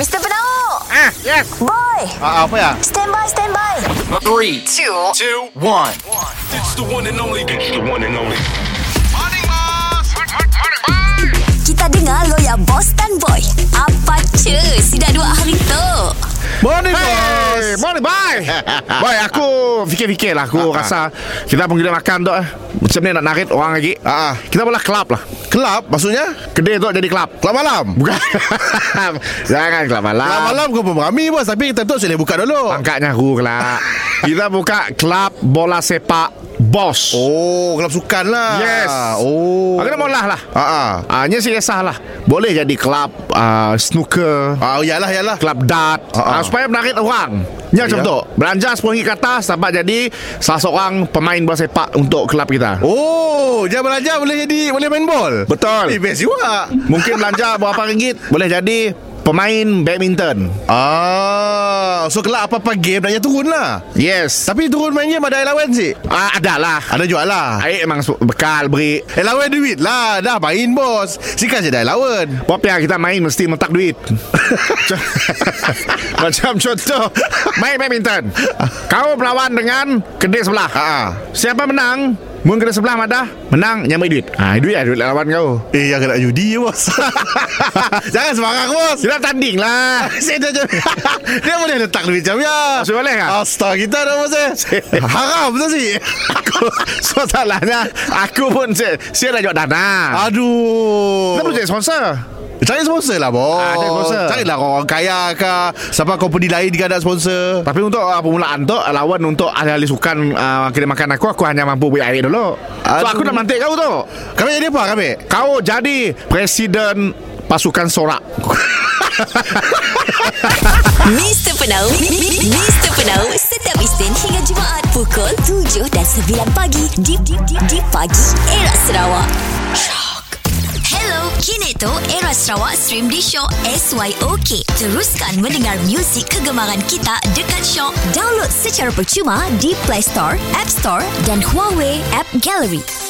Mr. Penau Ah, yes. Boy Ah, apa ya? Stand by, stand by Three, two, two, one. It's the one and only. It's the one and only. Hey, morning, bye. Boy, aku fikir-fikir lah. Aku Ah, rasa kita pergi makan tu eh. Macam ni nak narik orang lagi. Ah, ah. Kita boleh kelab lah. Kelab maksudnya? Kedai tu jadi kelab. Kelab malam. Bukan. Jangan kelab malam. Kelab malam kau pun berami bos Tapi kita tu boleh buka dulu Angkatnya aku kelab. kita buka kelab bola sepak bos. Oh kelab sukan lah Yes. Oh Aku nak maulah lah. Ah, ah. Ah, nya sih sah lah. Boleh jadi kelab ah, snooker, Ah, yalah yalah kelab dart ah. ah, supaya menarik orang. Ya macam Ya. tu. Belanja RM10 ke atas dapat jadi salah seorang pemain bola sepak untuk kelab kita. Oh Dia belajar boleh jadi Boleh main bol Betul. Eh best juga Mungkin belanja berapa ringgit Boleh jadi Pemain badminton. Ah, So kelab apa-apa game Nak turun lah. Yes. Tapi turun main game Ada allowance sih ah, Ada lah. Ada jual lah. Air emang su- bekal beri Allowance duit lah. Dah main bos. Sikan je dah allowance Pop ya kita main Mesti mentak duit? Macam contoh Main badminton. Kau berlawan dengan Kedai sebelah. Ah. Siapa menang Mun kedai sebelah madah Menang Nyamai duit. Ah, Duit lah duit lawan kau. Eh yang kena judi bos. Jangan sembarang bos. Kita tanding lah. Dia boleh letak duit macam ya. Maksud boleh tak? Astaga kita dah bos eh. Haram betul sih Aku Soalnya Aku pun Saya, dah jual dana. Aduh. Kita perlu jadi sponsor Cari sponsor lah bos Ah, cari sponsor. Carilah orang kaya ke Siapa company lain Dia ada sponsor Tapi untuk uh, permulaan tu Lawan untuk ahli-ahli sukan uh, Kira makan aku Aku hanya mampu beri air dulu So Aduh. aku nak mantik kau tu Kami jadi apa kami? Kau jadi Presiden Pasukan Sorak Mr. Penau Mr. Penau Setiap Isnin hingga Jumaat Pukul 7 dan 9 pagi Di, di, di, di pagi Era Sarawak Hello, kini tu Era Sarawak stream di Shock SYOK. Teruskan mendengar muzik kegemaran kita dekat Shock. Download secara percuma di Play Store, App Store dan Huawei App Gallery.